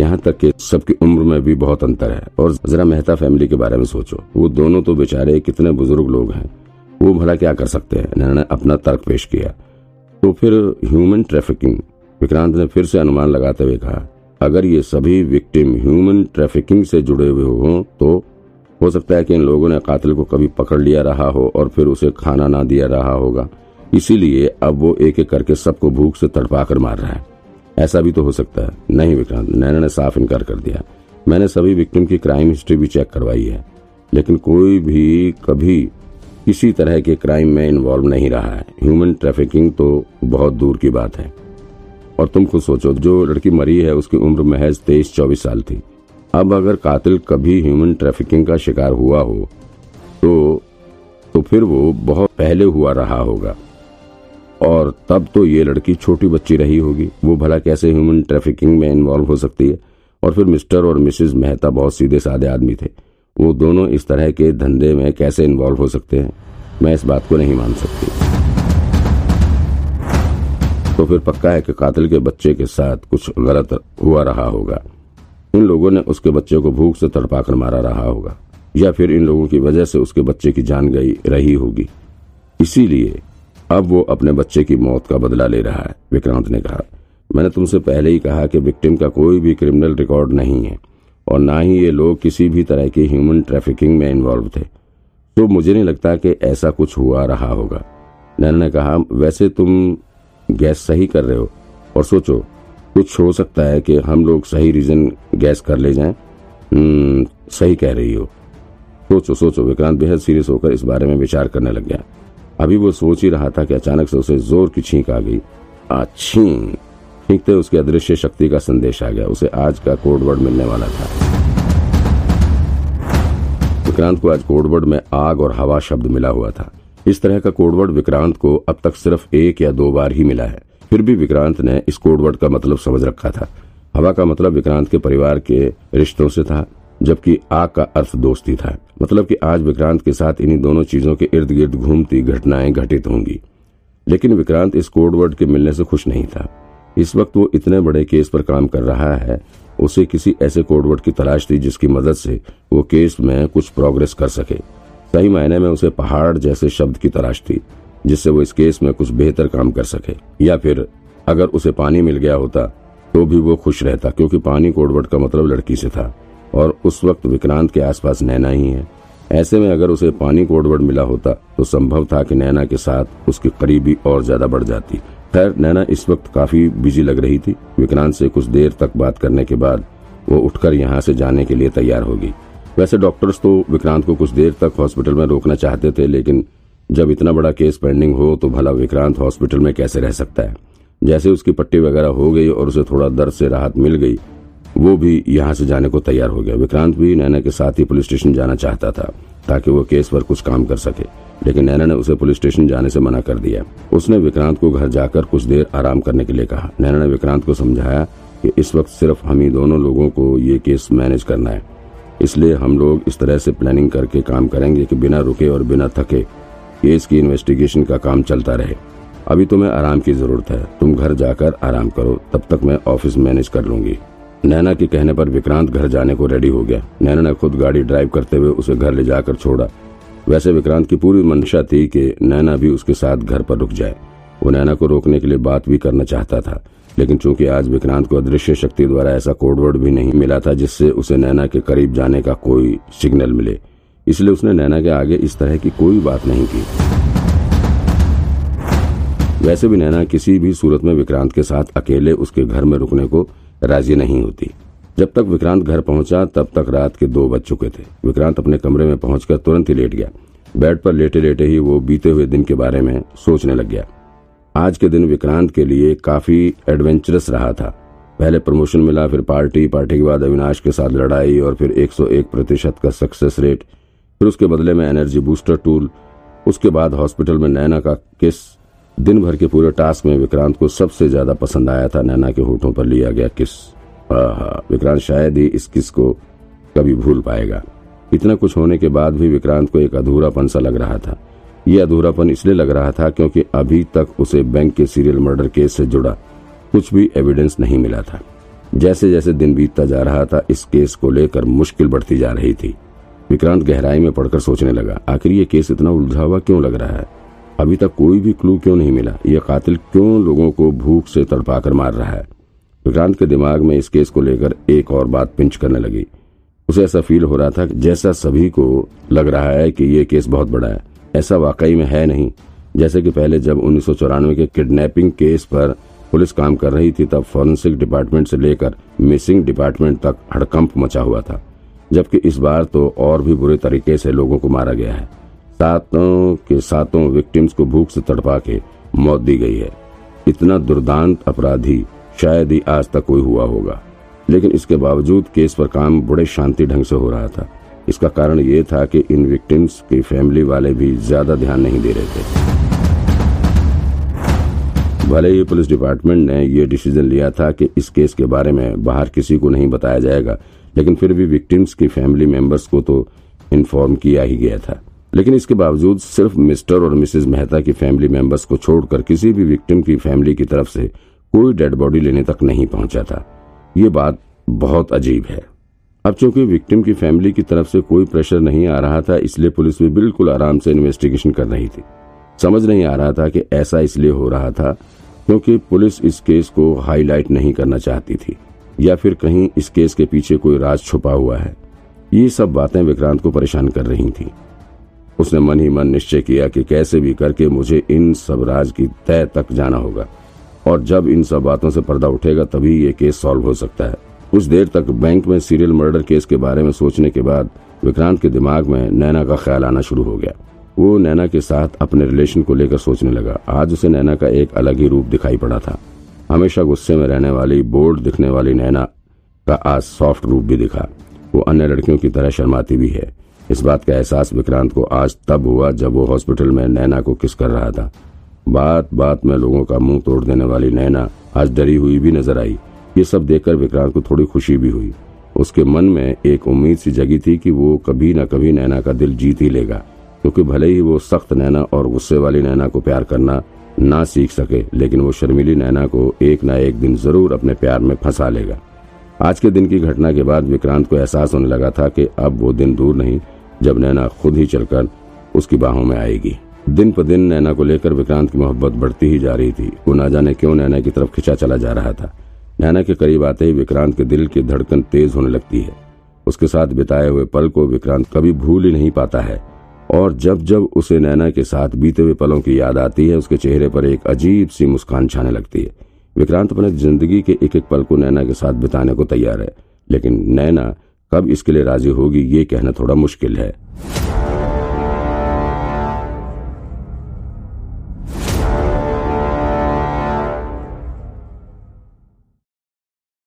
यहाँ तक कि सबकी उम्र में भी बहुत अंतर है। और जरा मेहता फैमिली के बारे में सोचो। वो दोनों तो बेचारे कितने बुज़ुर्ग लोग हैं। वो भला क्या कर सकते हैं? नैना अपना तर्क पेश किया। तो फिर ह्यूमन ट्रैफिकिंग विक्रांत ने फिर से अनुमान लगाते हुए कहा, अगर ये सभी विक्टिम ह्यूमन ट्रैफिकिंग से जुड़े हुए हों तो हो सकता है कि इन लोगों ने कातिल को कभी पकड़ लिया रहा हो और फिर उसे खाना ना दिया रहा होगा। इसीलिए अब वो एक एक करके सबको भूख से तड़पा कर मार रहा है। ऐसा भी तो हो सकता है। नहीं, विक्रांत, नैना ने साफ़ इनकार कर दिया। मैंने सभी विक्टिम की क्राइम हिस्ट्री भी चेक करवाई है, लेकिन कोई भी कभी किसी तरह के क्राइम में इन्वॉल्व नहीं रहा है। ह्यूमन ट्रैफिकिंग तो बहुत दूर की बात है। और तुम खुद सोचो, जो लड़की मरी है, उसकी उम्र महज तेईस चौबीस साल थी। अब अगर कातिल कभी ह्यूमन ट्रैफिकिंग का शिकार हुआ हो तो तो फिर वो बहुत पहले हुआ रहा होगा। और तब तो ये लड़की छोटी बच्ची रही होगी। वो भला कैसे ह्यूमन ट्रैफिकिंग में इन्वॉल्व हो सकती है? और फिर मिस्टर और मिसेज मेहता बहुत सीधे साधे आदमी थे। वो दोनों इस तरह के धंधे में कैसे इन्वॉल्व हो सकते हैं? मैं इस बात को नहीं मान सकती। तो फिर पक्का है कि कातिल के बच्चे के साथ कुछ गलत हुआ रहा होगा। इन लोगों ने उसके बच्चे को भूख से तड़पाकर मारा रहा होगा। या फिर इन लोगों की वजह से उसके बच्चे की जान गई रही होगी। इसीलिए अब वो अपने बच्चे की मौत का बदला ले रहा है विक्रांत ने कहा। मैंने तुमसे पहले ही कहा कि विक्टिम का कोई भी क्रिमिनल रिकॉर्ड नहीं है और ना ही ये लोग किसी भी तरह की ह्यूमन ट्रैफिकिंग में इन्वॉल्व थे। तो मुझे नहीं लगता कि ऐसा कुछ हुआ रहा होगा। नैना ने कहा वैसे तुम गैस सही कर रहे हो और सोचो कुछ हो सकता है कि हम लोग सही रीजन गैस कर ले जाएँ? हम्म, सही कह रही हो। सोचो सोचो। विक्रांत बेहद सीरियस होकर इस बारे में विचार करने लग गया। अभी वो सोच ही रहा था कि अचानक से उसे ज़ोर की छींक आ गई। अच्छी छींकते उसके अदृश्य शक्ति का संदेश आ गया। उसे आज का कोडवर्ड मिलने वाला था। विक्रांत को आज कोडवर्ड में आग और हवा शब्द मिला हुआ था। इस तरह का कोडवर्ड विक्रांत को अब तक सिर्फ़ एक या दो बार ही मिला है। फिर भी विक्रांत ने इस कोडवर्ड का मतलब समझ रखा था। हवा का मतलब विक्रांत के परिवार के रिश्तों से था। जबकि आग का अर्थ दोस्ती था। मतलब कि आज विक्रांत के साथ इन्हीं दोनों चीज़ों के इर्द गिर्द घूमती घटनाएँ घटित होंगी। लेकिन विक्रांत इस कोडवर्ड के मिलने से खुश नहीं था। इस वक्त वो इतने बड़े केस पर काम कर रहा है, उसे किसी ऐसे कोडवर्ड की तलाश थी जिसकी मदद से वो केस में कुछ प्रोग्रेस कर सके। सही मायने में उसे पहाड़ जैसे शब्द की तलाश थी, जिससे वो इस केस में कुछ बेहतर काम कर सके। या फिर, अगर उसे पानी मिल गया होता तो भी वो खुश रहता, क्योंकि पानी कोडवर्ड का मतलब लड़की से था। और उस वक्त विक्रांत के आसपास नैना ही है। ऐसे में अगर उसे पानी कोडवर्ड मिला होता तो संभव था कि नैना के साथ उसकी करीबी और ज़्यादा बढ़ जाती। खैर, नैना इस वक्त काफ़ी बिज़ी लग रही थी। विक्रांत से कुछ देर तक बात करने के बाद वो उठकर यहाँ से जाने के लिए तैयार होगी वैसे डॉक्टर्स तो विक्रांत को कुछ देर तक हॉस्पिटल में रोकना चाहते थे, लेकिन जब इतना बड़ा केस पेंडिंग हो तो भला विक्रांत हॉस्पिटल में कैसे रह सकता है? जैसे उसकी पट्टी वगैरह हो गई और उसे थोड़ा दर्द से राहत मिल गई वो भी यहाँ से जाने को तैयार हो गया। विक्रांत भी नैना के साथ ही पुलिस स्टेशन जाना चाहता था, ताकि वो केस पर कुछ काम कर सके, लेकिन नैना ने उसे पुलिस स्टेशन जाने से मना कर दिया। उसने विक्रांत को घर जाकर कुछ देर आराम करने के लिए कहा। नैना ने विक्रांत को समझाया कि इस वक्त सिर्फ़ हम ही दोनों लोगों को ये केस मैनेज करना है। इसलिए हम लोग इस तरह से प्लानिंग करके काम करेंगे कि बिना रुके और बिना थके केस की इन्वेस्टिगेशन का काम चलता रहे। अभी तुम्हें आराम की ज़रूरत है। तुम घर जाकर आराम करो। तब तक मैं ऑफ़िस मैनेज कर लूँगी। नैना के कहने पर विक्रांत घर जाने को रेडी हो गया। नैना ने खुद गाड़ी ड्राइव करते हुए उसे घर ले जाकर छोड़ा। वैसे विक्रांत की पूरी मंशा थी कि नैना भी उसके साथ घर पर रुक जाए। वो नैना को रोकने के लिए बात भी करना चाहता था। लेकिन चूँकि आज विक्रांत को अदृश्य शक्ति द्वारा ऐसा कोडवर्ड भी नहीं मिला था, जिससे उसे नैना के करीब जाने का कोई सिग्नल मिले। इसलिए उसने नैना के आगे इस तरह की कोई बात नहीं की। वैसे भी नैना किसी भी सूरत में विक्रांत के साथ अकेले उसके घर में रुकने को राज़ी नहीं होती। जब तक विक्रांत घर पहुँचा, तब तक रात के दो बज चुके थे। विक्रांत अपने कमरे में पहुंचकर तुरंत ही लेट गया। बेड पर लेटे लेटे ही वो बीते हुए दिन के बारे में सोचने लग गया। आज के दिन विक्रांत के लिए काफ़ी एडवेंचरस रहा था। पहले प्रमोशन मिला, फिर पार्टी पार्टी के बाद अविनाश के साथ लड़ाई और फिर 101 प्रतिशत का सक्सेस रेट, फिर उसके बदले में एनर्जी बूस्टर टूल, उसके बाद हॉस्पिटल में नैना का किस दिन भर के पूरे टास्क में विक्रांत को सबसे ज़्यादा पसंद आया था। नैना के होठों पर लिया गया किस? विक्रांत शायद ही इस किस को कभी भूल पाएगा। इतना कुछ होने के बाद भी विक्रांत को एक अधूरापन सा लग रहा था। यह अधूरापन इसलिए लग रहा था क्योंकि अभी तक उसे बैंक के सीरियल मर्डर केस से जुड़ा कुछ भी एविडेंस नहीं मिला था। जैसे जैसे दिन बीतता जा रहा था, इस केस को लेकर मुश्किल बढ़ती जा रही थी। विक्रांत गहराई में पढ़कर सोचने लगा, आखिर ये केस इतना उलझा हुआ क्यों लग रहा है? अभी तक कोई भी क्लू क्यों नहीं मिला? यह कातिल क्यों लोगों को भूख से तड़पाकर मार रहा है? विक्रांत के दिमाग में इस केस को लेकर एक और बात पिंच करने लगी। उसे ऐसा फील हो रहा था जैसा सभी को लग रहा है कि ये केस बहुत बड़ा है, ऐसा वाकई में है नहीं। जैसे कि पहले जब उन्नीस सौ चौरानवे के किडनैपिंग केस पर पुलिस काम कर रही थी, तब फॉरेंसिक डिपार्टमेंट से लेकर मिसिंग डिपार्टमेंट तक हड़कंप मचा हुआ था। जबकि इस बार तो और भी बुरे तरीके से लोगों को मारा गया है। सातों के सातों विक्टिम्स को भूख से तड़पा के मौत दी गई है। इतना दुर्दांत अपराधी शायद ही आज तक कोई हुआ होगा। लेकिन इसके बावजूद केस पर काम बड़े शांति ढंग से हो रहा था। इसका कारण ये था कि इन विक्टिम्स की फैमिली वाले भी ज़्यादा ध्यान नहीं दे रहे थे। भले ही पुलिस डिपार्टमेंट ने यह डिसीज़न लिया था कि इस केस के बारे में बाहर किसी को नहीं बताया जाएगा, लेकिन फिर भी विक्टिम्स की फैमिली मेंबर्स को तो इन्फॉर्म किया ही गया था। लेकिन इसके बावजूद सिर्फ़ मिस्टर और मिसेज मेहता की फैमिली मेंबर्स को छोड़कर किसी भी विक्टिम की फैमिली की तरफ़ से कोई डेड बॉडी लेने तक नहीं पहुँचा था। ये बात बहुत अजीब है। अब चूँकि विक्टिम की फैमिली की तरफ़ से कोई प्रेशर नहीं आ रहा था, इसलिए पुलिस भी बिल्कुल आराम से इन्वेस्टिगेशन कर रही थी। समझ नहीं आ रहा था कि ऐसा इसलिए हो रहा था क्योंकि पुलिस इस केस को हाईलाइट नहीं करना चाहती थी, या फिर कहीं इस केस के पीछे कोई राज छुपा हुआ है। ये सब बातें विक्रांत को परेशान कर रही थी। उसने मन ही मन निश्चय किया कि कैसे भी करके मुझे इन सब राज की तय तक जाना होगा। और जब इन सब बातों से पर्दा उठेगा, तभी ये केस सॉल्व हो सकता है। कुछ देर तक बैंक में सीरियल मर्डर केस के बारे में सोचने के बाद विक्रांत के दिमाग में नैना का ख्याल आना शुरू हो गया। वो नैना के साथ अपने रिलेशन को लेकर सोचने लगा। आज उसे नैना का एक अलग ही रूप दिखाई पड़ा था। हमेशा गुस्से में रहने वाली बोर्ड दिखने वाली नैना का आज सॉफ्ट रूप भी दिखा। वो अन्य लड़कियों की तरह शर्माती भी है। इस बात का एहसास विक्रांत को आज तब हुआ जब वो हॉस्पिटल में नैना को किस कर रहा था। बात बात में लोगों का मुँह तोड़ देने वाली नैना आज डरी हुई भी नज़र आई। ये सब देखकर विक्रांत को थोड़ी खुशी भी हुई। उसके मन में एक उम्मीद सी जगी थी कि वो कभी न कभी नैना का दिल जीत ही लेगा, क्योंकि भले ही वो सख्त नैना और गुस्से वाली नैना को प्यार करना ना सीख सके, लेकिन वो शर्मिली नैना को एक ना एक दिन ज़रूर अपने प्यार में फंसा लेगा। आज के दिन की घटना के बाद विक्रांत को एहसास होने लगा था कि अब वो दिन दूर नहीं जब नैना खुद ही चलकर उसकी बाहों में आएगी। दिन पर दिन नैना को लेकर विक्रांत की मोहब्बत बढ़ती ही जा रही थी। वो ना जाने क्यों नैना की तरफ़ खिंचा चला जा रहा था। नैना के करीब आते ही विक्रांत के दिल की धड़कन तेज होने लगती है। उसके साथ बिताए हुए पल को विक्रांत कभी भूल ही नहीं पाता है। और जब जब उसे नैना के साथ बीते हुए पलों की याद आती है, उसके चेहरे पर एक अजीब सी मुस्कान छाने लगती है। विक्रांत अपने ज़िंदगी के एक एक पल को नैना के साथ बिताने को तैयार है। लेकिन नैना कब इसके लिए राज़ी होगी ये कहना थोड़ा मुश्किल है।